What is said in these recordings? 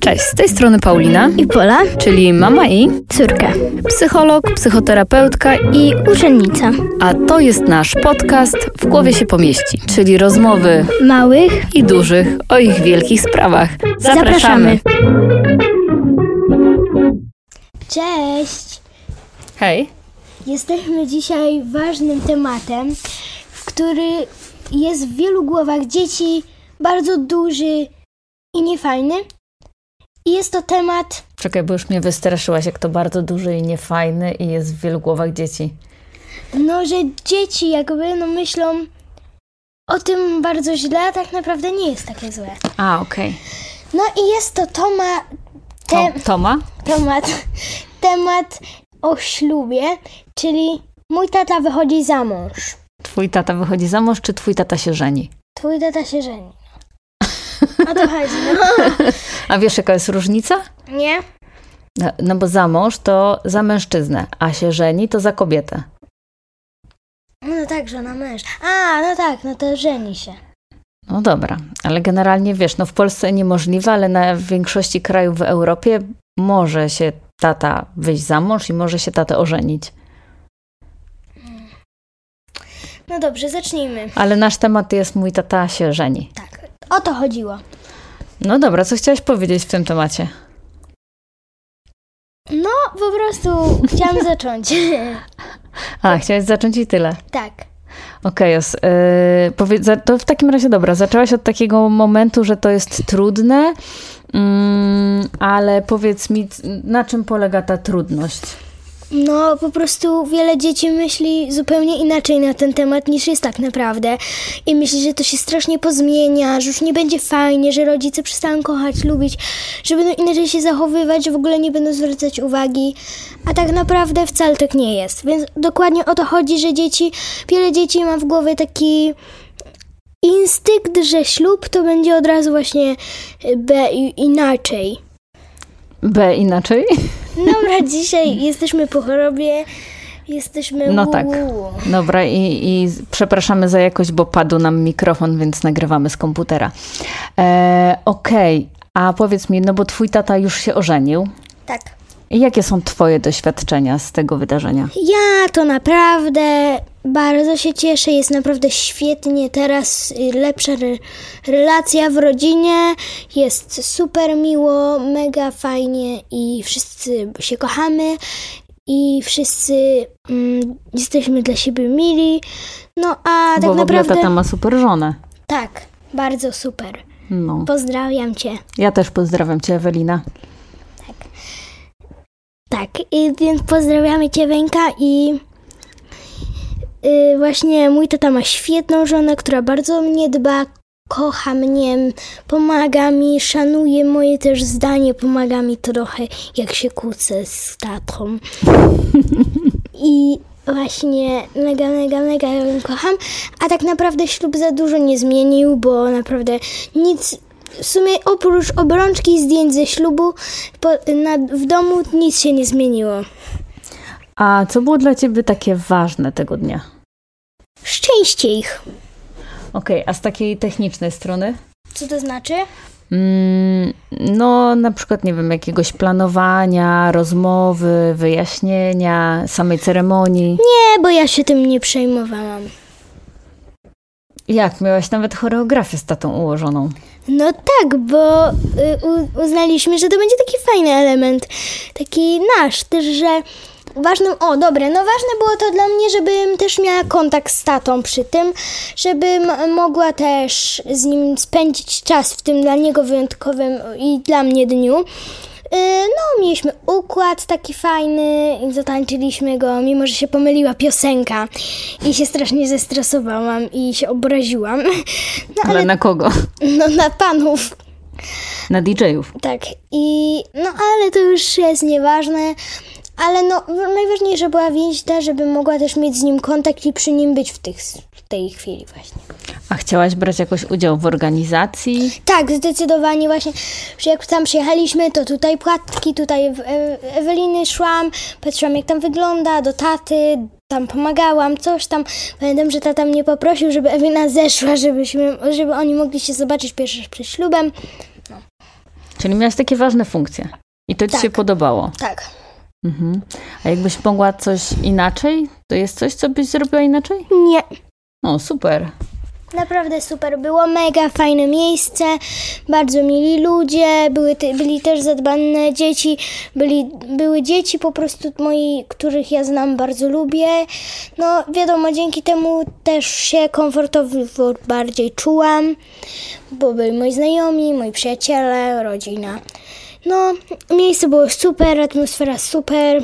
Cześć, z tej strony Paulina, i Pola, czyli mama i córka psycholog, psychoterapeutka i uczennica a to jest nasz podcast W głowie się pomieści, czyli rozmowy małych. i dużych o ich wielkich sprawach. Zapraszamy. Cześć! Hej. Jesteśmy dzisiaj ważnym tematem, który jest w wielu głowach dzieci bardzo duży i niefajny. I jest to temat, Czekaj, bo już mnie wystraszyłaś, jak to bardzo duży i niefajny i jest w wielu głowach dzieci. no, że dzieci jakby no myślą o tym bardzo źle, a tak naprawdę nie jest takie złe. A, okej. No i jest to toma, To, te, Toma? temat, temat o ślubie, czyli mój tata wychodzi za mąż. Twój tata wychodzi za mąż, czy twój tata się żeni? Twój tata się żeni. O to chodzi, no. A wiesz, jaka jest różnica? Nie? No, no bo za mąż to za mężczyznę, a się żeni to za kobietę. No tak, żona męż. A, no tak, no to żeni się. No dobra, ale generalnie wiesz, no w Polsce niemożliwe, ale na większości krajów w Europie może się tata wyjść za mąż i może się tatę ożenić. No dobrze, zacznijmy. Ale nasz temat jest mój tata się żeni. Tak, o to chodziło. No dobra, co chciałaś powiedzieć w tym temacie? No, po prostu chciałam zacząć. A, chciałaś zacząć i tyle. tak. Okej, os- yy, to w takim razie dobra, zaczęłaś od takiego momentu, że to jest trudne, mm, ale powiedz mi, na czym polega ta trudność? No, po prostu wiele dzieci myśli zupełnie inaczej na ten temat niż jest tak naprawdę. I myśli, że to się strasznie pozmienia, że już nie będzie fajnie, że rodzice przestaną kochać, lubić, że będą inaczej się zachowywać, że w ogóle nie będą zwracać uwagi. A tak naprawdę wcale tak nie jest. Więc dokładnie o to chodzi, że dzieci, wiele dzieci ma w głowie taki instynkt, że ślub to będzie od razu właśnie be, i- inaczej. B inaczej? Dobra, dzisiaj jesteśmy po chorobie, jesteśmy No tak. Dobra, i, i przepraszamy za jakość, bo padł nam mikrofon, więc nagrywamy z komputera. E, Okej, a powiedz mi, no bo twój tata już się ożenił. Tak. I Jakie są twoje doświadczenia z tego wydarzenia? Ja to naprawdę bardzo się cieszę, jest naprawdę świetnie teraz, y, lepsza re- relacja w rodzinie, jest super miło, mega fajnie i wszyscy się kochamy i wszyscy mm, jesteśmy dla siebie mili. No a tak bo naprawdę tata ma super żonę. tak, bardzo super. No. Pozdrawiam cię. Ja też pozdrawiam cię, Ewelina. Tak, i więc pozdrawiamy Cię Wenka i y, właśnie mój tata ma świetną żonę, która bardzo mnie dba, kocha mnie, pomaga mi, szanuje moje też zdanie, pomaga mi trochę jak się kłócę z tatą. I właśnie mega, mega, mega ją kocham, a tak naprawdę ślub za dużo nie zmienił, bo naprawdę nic, w sumie oprócz obrączki i zdjęć ze ślubu po, na, w domu nic się nie zmieniło. A co było dla ciebie takie ważne tego dnia? Szczęście ich. Okej, a z takiej technicznej strony? Co to znaczy? Mm, no, na przykład, nie wiem, jakiegoś planowania, rozmowy, wyjaśnienia, samej ceremonii. Nie, bo ja się tym nie przejmowałam. Jak? Miałaś nawet choreografię z tatą ułożoną. No tak, bo y, u, uznaliśmy, że to będzie taki fajny element, taki nasz też, że ważnym, o dobre, no ważne było to dla mnie, żebym też miała kontakt z tatą przy tym, żebym mogła też z nim spędzić czas w tym dla niego wyjątkowym i dla mnie dniu. Y, No, mieliśmy układ taki fajny i zatańczyliśmy go, mimo że się pomyliła piosenka i się strasznie zestresowałam i się obraziłam. No Ale, ale na kogo? no na panów. Na DJ-ów. Tak. I no ale to już jest nieważne. Ale no najważniejsza była więź ta, żebym mogła też mieć z nim kontakt i przy nim być w, tych, w tej chwili właśnie. A chciałaś brać jakoś udział w organizacji? Tak, zdecydowanie właśnie, jak tam przyjechaliśmy, to tutaj płatki, tutaj e- Eweliny szłam, patrzyłam jak tam wygląda, do taty, tam pomagałam, coś tam. Pamiętam, że tata mnie poprosił, żeby Ewelina zeszła, żebyśmy, żeby oni mogli się zobaczyć pierwszy raz przed ślubem. Czyli miałaś takie ważne funkcje. I to ci Tak. się podobało. Tak. Mhm. A jakbyś mogła coś inaczej? To jest coś, co byś zrobiła inaczej? Nie. O, super. Naprawdę super było, mega fajne miejsce, bardzo mili ludzie, były te, byli też zadbane dzieci, byli, były dzieci po prostu moi, których ja znam, bardzo lubię. No wiadomo, dzięki temu też się komfortowo bardziej czułam, bo byli moi znajomi, moi przyjaciele, rodzina. No, miejsce było super, atmosfera super,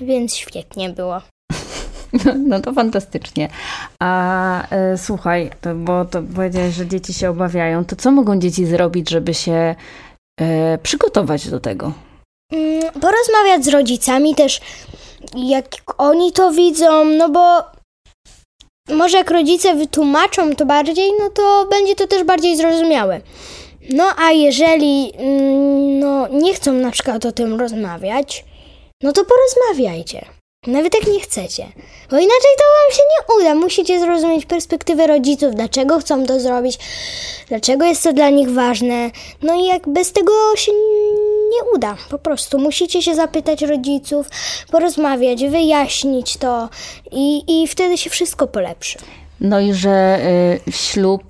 więc świetnie było. No to fantastycznie. A e, słuchaj, to, bo to powiedziałeś, że dzieci się obawiają. To co mogą dzieci zrobić, żeby się e, przygotować do tego? Mm, porozmawiać z rodzicami też, jak oni to widzą, no bo może jak rodzice wytłumaczą to bardziej, no to będzie to też bardziej zrozumiałe. No a jeżeli mm, no, nie chcą na przykład o tym rozmawiać, no to porozmawiajcie. Nawet jak nie chcecie. Bo inaczej to wam się nie uda. Musicie zrozumieć perspektywę rodziców, dlaczego chcą to zrobić, dlaczego jest to dla nich ważne. No i jak bez tego się nie uda. Po prostu musicie się zapytać rodziców, porozmawiać, wyjaśnić to i, i wtedy się wszystko polepszy. No i że y, ślub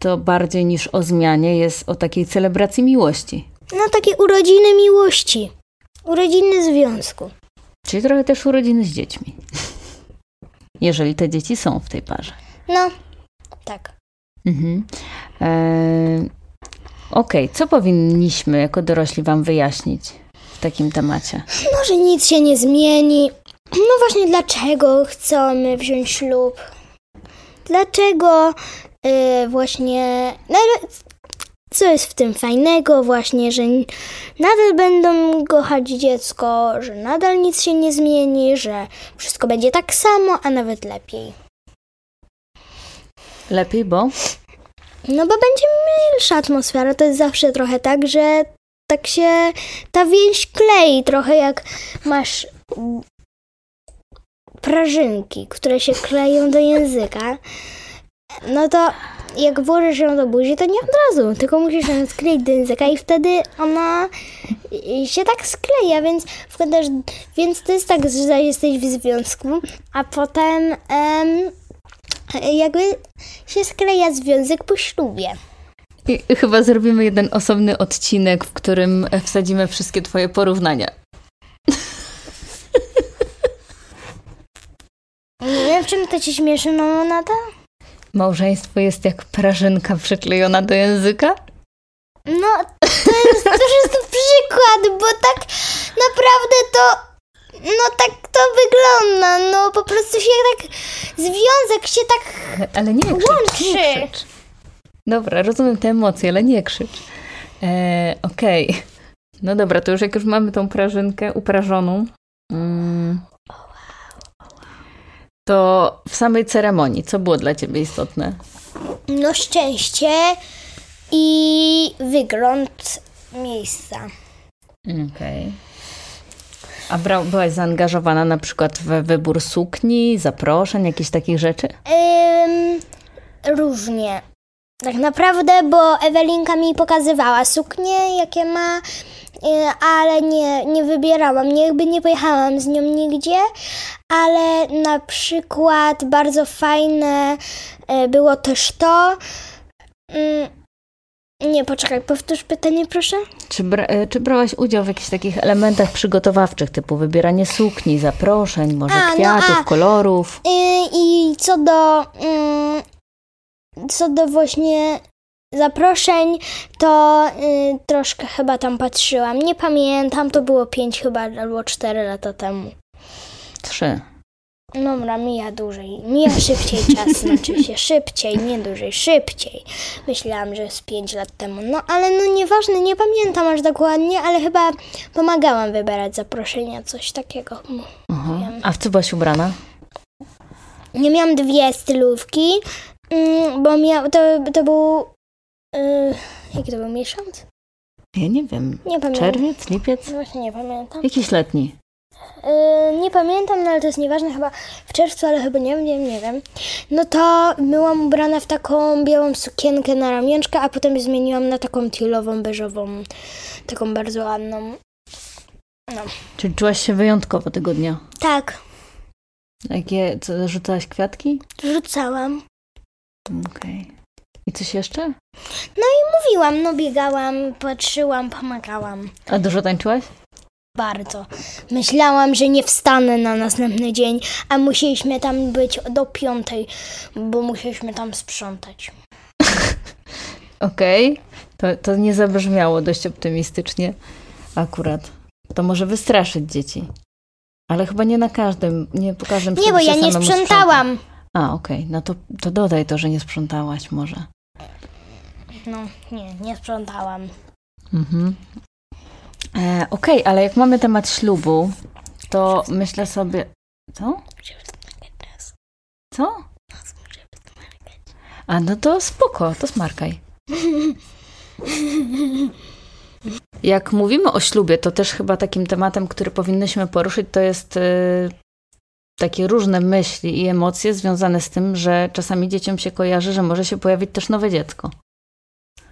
to bardziej niż o zmianie jest o takiej celebracji miłości. No takie urodziny miłości, urodziny związku. Czyli trochę też urodziny z dziećmi. Jeżeli te dzieci są w tej parze. No, tak. Mhm. E, Okej, co powinniśmy jako dorośli Wam wyjaśnić w takim temacie? No, że nic się nie zmieni. No właśnie, dlaczego chcemy wziąć ślub? Dlaczego y, właśnie. No, co jest w tym fajnego, właśnie, że nadal będą kochać dziecko, że nadal nic się nie zmieni, że wszystko będzie tak samo, a nawet lepiej. Lepiej, bo No bo będzie milsza atmosfera. To jest zawsze trochę tak, że tak się ta więź klei, trochę jak masz prażynki, które się kleją do języka. No to jak włożysz ją do buzi, to nie od razu, tylko musisz ją skleić do języka i wtedy ona y, się tak skleja, więc wkładasz, więc to jest tak, że jesteś w związku, a potem em, jakby się skleja związek po ślubie. I chyba zrobimy jeden osobny odcinek, w którym wsadzimy wszystkie Twoje porównania. Nie wiem, czym to ci śmieszy, no Monata? Małżeństwo jest jak prażynka przyklejona do języka? No, to jest, to jest przykład, bo tak naprawdę to, no tak to wygląda, no po prostu się tak, związek się tak, Ale nie krzycz, Łączy. nie krzycz. Dobra, rozumiem te emocje, ale nie krzycz. E, Okej. No dobra, to już jak już mamy tą prażynkę uprażoną, mm, to w samej ceremonii, co było dla Ciebie istotne? no szczęście i wygląd miejsca. Okej. A bra- byłaś zaangażowana na przykład we wybór sukni, zaproszeń, jakichś takich rzeczy? Ym, różnie. Tak naprawdę, bo Ewelinka mi pokazywała suknie, jakie ma, ale nie, nie wybierałam, nie, jakby nie pojechałam z nią nigdzie, ale na przykład bardzo fajne y, było też to. Ym, nie, poczekaj, powtórz pytanie, proszę. Czy, bra- e, czy brałaś udział w jakichś takich elementach przygotowawczych, typu wybieranie sukni, zaproszeń, może A, no, kwiatów, a. kolorów? Y, I co do, ym, co do właśnie zaproszeń, to y, troszkę chyba tam patrzyłam. Nie pamiętam, to było pięć chyba albo cztery lata temu. Trzy. Dobra, mija dłużej. Mija szybciej czas, znaczy się szybciej, nie dłużej, szybciej. Myślałam, że z pięć lat temu. No ale no nieważne, nie pamiętam aż dokładnie, ale chyba pomagałam wybierać zaproszenia, coś takiego. Aha. A w co byłaś ubrana? Nie miałam dwie stylówki, mm, bo miał, to, to był. Yy, jaki to był miesiąc? Ja nie wiem. Nie pamiętam. Czerwiec, lipiec? Właśnie nie pamiętam. Jakiś letni. Yy, nie pamiętam, no ale to jest nieważne, chyba w czerwcu, ale chyba nie wiem, nie wiem. No to byłam ubrana w taką białą sukienkę na ramionczka, a potem zmieniłam na taką tiulową, beżową, taką bardzo ładną. No. Czyli czułaś się wyjątkowo tego dnia? Tak, Jakie, co, rzucałaś kwiatki? rzucałam. Okej. I coś jeszcze? Mówiłam, no biegałam, patrzyłam, pomagałam. A dużo tańczyłaś? Bardzo. Myślałam, że nie wstanę na następny dzień, a musieliśmy tam być do piątej, bo musieliśmy tam sprzątać. Okej. To, to nie zabrzmiało dość optymistycznie akurat. To może wystraszyć dzieci. Ale chyba nie na każdym, nie po każdym Nie, bo ja nie sprzątałam. sprząta. A, okej. No to, to dodaj to, że nie sprzątałaś może. No, nie, nie sprzątałam. Mhm. E, Okej, ale jak mamy temat ślubu, to myślę sobie... Co? Co? A no to spoko, to smarkaj. Jak mówimy o ślubie, to też chyba takim tematem, który powinnyśmy poruszyć, to jest y, takie różne myśli i emocje związane z tym, że czasami dzieciom się kojarzy, że może się pojawić też nowe dziecko.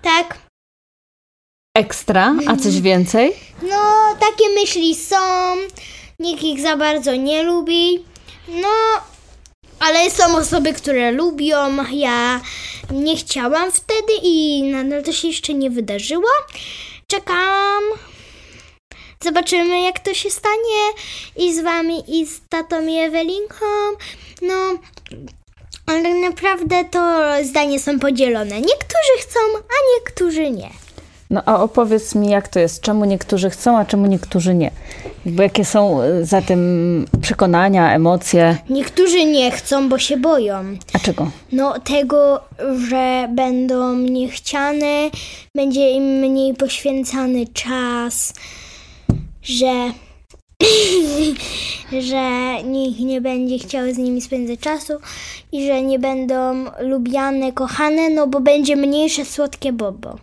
Tak, Ekstra, a coś więcej? no takie myśli są, nikt ich za bardzo nie lubi, no ale są osoby, które lubią, ja nie chciałam wtedy i nadal to się jeszcze nie wydarzyło. Czekam, zobaczymy jak to się stanie i z wami i z tatą i Ewelinką, no ale tak naprawdę to zdania są podzielone. Niektórzy chcą, a niektórzy nie. No a opowiedz mi, jak to jest? Czemu niektórzy chcą, a czemu niektórzy nie? Jakby jakie są y, za tym przekonania, emocje? Niektórzy nie chcą, bo się boją. A czego? No tego, że będą niechciane, będzie im mniej poświęcany czas, że że nikt nie będzie chciał z nimi spędzać czasu i że nie będą lubiane, kochane, no bo będzie mniejsze słodkie bobo.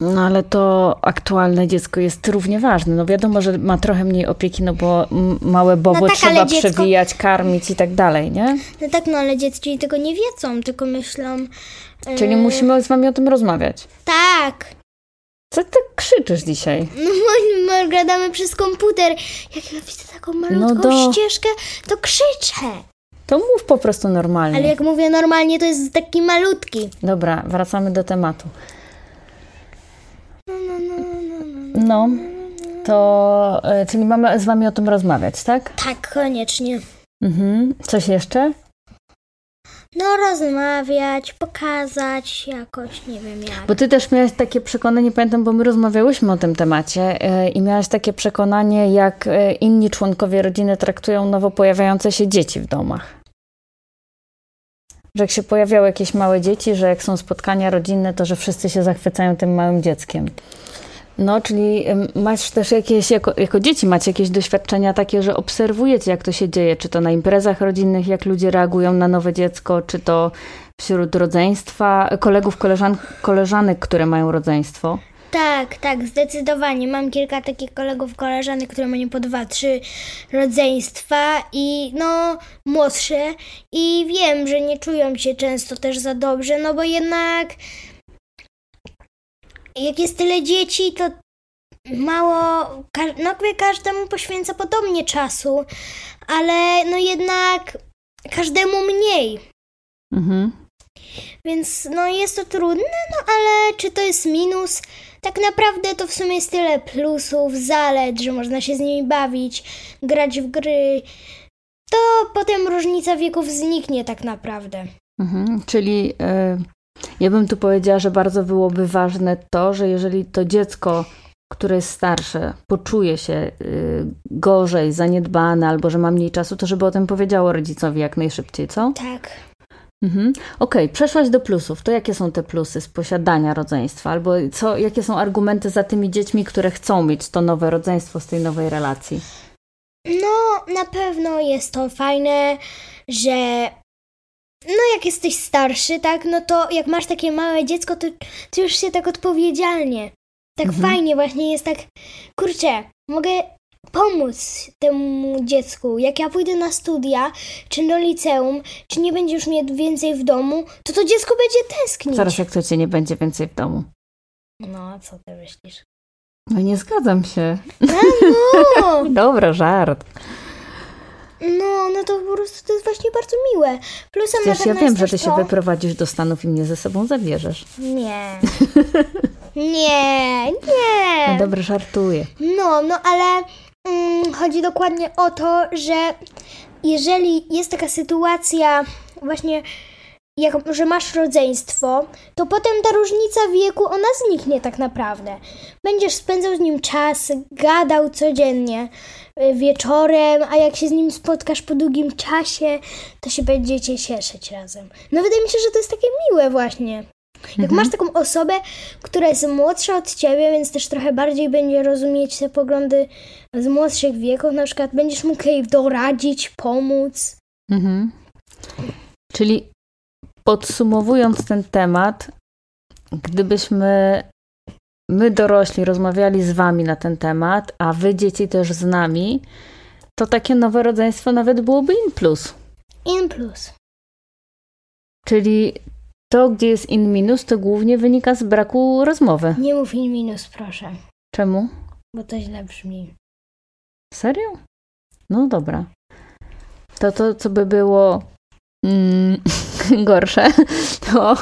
No ale to aktualne dziecko jest równie ważne. No wiadomo, że ma trochę mniej opieki, no bo małe bobo No tak, trzeba dziecko- przewijać, karmić i tak dalej, nie? No tak, no ale dzieci tego nie wiedzą, tylko myślą... Czyli e, musimy z wami o tym rozmawiać. Tak, Co ty krzyczysz dzisiaj? No my gadamy przez komputer. Jak ja widzę taką malutką No do- ścieżkę, to krzyczę. To mów po prostu normalnie. Ale jak mówię normalnie, to jest taki malutki. Dobra, wracamy do tematu. No, no, no, no, no. No, to e, czyli mamy z wami o tym rozmawiać, tak? Tak, koniecznie. Mhm. Coś jeszcze? No rozmawiać, pokazać jakoś, nie wiem jak. Bo ty też miałaś takie przekonanie, pamiętam, bo my rozmawiałyśmy o tym temacie e, i miałaś takie przekonanie, jak e, inni członkowie rodziny traktują nowo pojawiające się dzieci w domach. Że jak się pojawiały jakieś małe dzieci, że jak są spotkania rodzinne, to że wszyscy się zachwycają tym małym dzieckiem. No, czyli masz też jakieś, jako, jako dzieci macie jakieś doświadczenia takie, że obserwujecie, jak to się dzieje, czy to na imprezach rodzinnych, jak ludzie reagują na nowe dziecko, czy to wśród rodzeństwa, kolegów, koleżan, koleżanek, które mają rodzeństwo. Tak, tak, zdecydowanie. Mam kilka takich kolegów, koleżanek, które mają po dwa, trzy rodzeństwa i no młodsze i wiem, że nie czują się często też za dobrze, no bo jednak jak jest tyle dzieci, to mało, no każdemu poświęca podobnie czasu, ale no jednak każdemu mniej. Mhm. Więc no jest to trudne, no ale czy to jest minus? Tak naprawdę to w sumie jest tyle plusów, zalet, że można się z nimi bawić, grać w gry. To potem różnica wieków zniknie tak naprawdę. Mhm. Czyli y, ja bym tu powiedziała, że bardzo byłoby ważne to, że jeżeli to dziecko, które jest starsze, poczuje się y, gorzej, zaniedbane albo że ma mniej czasu, to żeby o tym powiedziało rodzicowi jak najszybciej, co? Tak. Mhm. Okej, przeszłaś do plusów. To jakie są te plusy z posiadania rodzeństwa? Albo co, jakie są argumenty za tymi dziećmi, które chcą mieć to nowe rodzeństwo z tej nowej relacji? No, na pewno jest to fajne, że no jak jesteś starszy, tak, no to jak masz takie małe dziecko, to, to już się tak odpowiedzialnie. Tak Mhm. fajnie właśnie jest tak, kurczę, mogę pomóc temu dziecku. Jak ja pójdę na studia, czy do liceum, czy nie będzie już mnie więcej w domu, to to dziecko będzie tęsknić. Zaraz jak to cię nie będzie więcej w domu. No, a co ty myślisz? No nie zgadzam się. No, Dobra, żart. No, no to po prostu to jest właśnie bardzo miłe. Plusem Przecież ja wiem, że ty też się to... wyprowadzisz do Stanów i mnie ze sobą zabierzesz. Nie. Nie, nie. No dobra, żartuję. No, no ale mm, chodzi dokładnie o to, że jeżeli jest taka sytuacja właśnie, jak, że masz rodzeństwo, to potem ta różnica wieku, ona zniknie tak naprawdę. Będziesz spędzał z nim czas, gadał codziennie y, wieczorem, a jak się z nim spotkasz po długim czasie, to się będziecie cieszyć razem. No wydaje mi się, że to jest takie miłe właśnie. Jak masz taką osobę, która jest młodsza od ciebie, więc też trochę bardziej będzie rozumieć te poglądy z młodszych wieków, na przykład będziesz mógł jej doradzić, pomóc. Mhm. Czyli podsumowując ten temat, gdybyśmy my dorośli rozmawiali z wami na ten temat, a wy dzieci też z nami, to takie nowe rodzeństwo nawet byłoby in plus. In plus. Czyli to, gdzie jest in minus, to głównie wynika z braku rozmowy. Nie mów in minus, proszę, Czemu? bo to źle brzmi. Serio? No dobra. To to, co by było mm, gorsze, to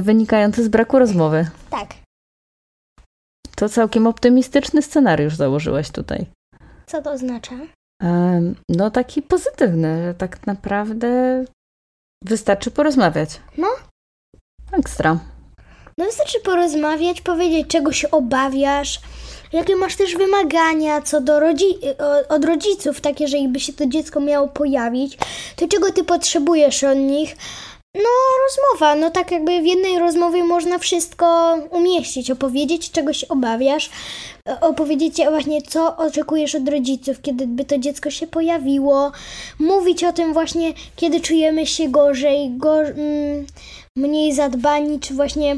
wynikające z braku rozmowy. Tak. To całkiem optymistyczny scenariusz założyłaś tutaj. Co to oznacza? No taki pozytywny, że tak naprawdę wystarczy porozmawiać. No. Ekstra. No wystarczy porozmawiać, powiedzieć, czego się obawiasz, jakie masz też wymagania co do rodzi- o- od rodziców, takie, że jakby się to dziecko miało pojawić, to czego ty potrzebujesz od nich. No, rozmowa, no tak jakby w jednej rozmowie można wszystko umieścić, opowiedzieć, czego się obawiasz, e, opowiedzieć właśnie, co oczekujesz od rodziców, kiedy by to dziecko się pojawiło, mówić o tym właśnie, kiedy czujemy się gorzej, go, mm, mniej zadbani, czy właśnie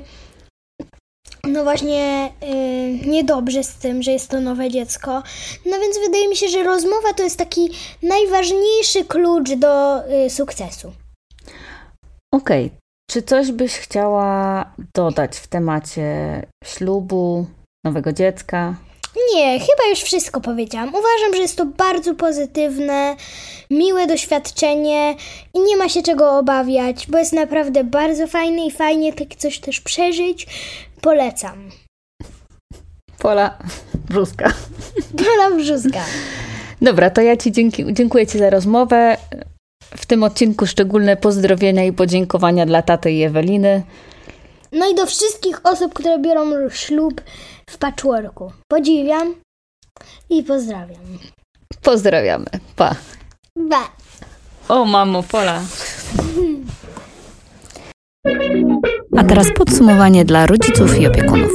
no właśnie yy, niedobrze z tym, że jest to nowe dziecko. No więc wydaje mi się, że rozmowa to jest taki najważniejszy klucz do y, sukcesu. Okej. Czy coś byś chciała dodać w temacie ślubu, nowego dziecka? Nie, chyba już wszystko powiedziałam. Uważam, że jest to bardzo pozytywne, miłe doświadczenie i nie ma się czego obawiać, bo jest naprawdę bardzo fajne i fajnie takie coś też przeżyć. Polecam. Pola Brzuska. Pola Brzuska. Dobra, to ja Ci dzięki, dziękuję Ci za rozmowę. W tym odcinku szczególne pozdrowienia i podziękowania dla taty i Eweliny. No i do wszystkich osób, które biorą ślub w patchworku. Podziwiam i pozdrawiam. Pozdrawiamy. Pa. Ba. O, mamo, Pola. A teraz podsumowanie dla rodziców i opiekunów.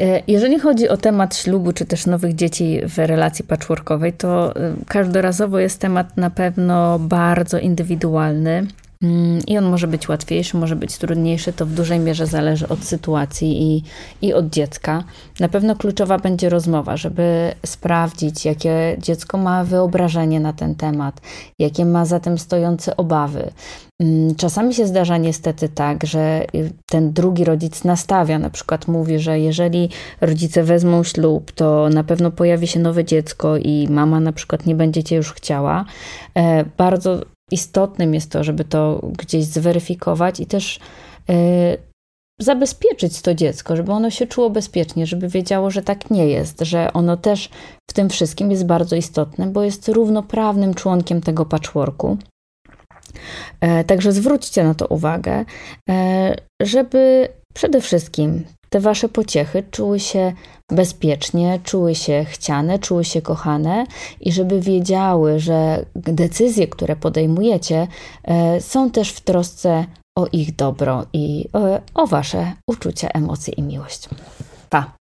E, Jeżeli chodzi o temat ślubu, czy też nowych dzieci w relacji patchworkowej, to e, każdorazowo jest temat na pewno bardzo indywidualny. Mm, I on może być łatwiejszy, może być trudniejszy, to w dużej mierze zależy od sytuacji i, i od dziecka. Na pewno kluczowa będzie rozmowa, żeby sprawdzić, jakie dziecko ma wyobrażenie na ten temat, jakie ma za tym stojące obawy. Mm, Czasami się zdarza niestety tak, że ten drugi rodzic nastawia, na przykład mówi, że jeżeli rodzice wezmą ślub, to na pewno pojawi się nowe dziecko i mama na przykład nie będzie cię już chciała. E, Bardzo istotnym jest to, żeby to gdzieś zweryfikować i też e, zabezpieczyć to dziecko, żeby ono się czuło bezpiecznie, żeby wiedziało, że tak nie jest, że ono też w tym wszystkim jest bardzo istotne, bo jest równoprawnym członkiem tego patchworku. E, Także zwróćcie na to uwagę, e, żeby przede wszystkim te wasze pociechy czuły się bezpiecznie, czuły się chciane, czuły się kochane i żeby wiedziały, że decyzje, które podejmujecie, e, są też w trosce o ich dobro i o, o wasze uczucia, emocje i miłość. Pa!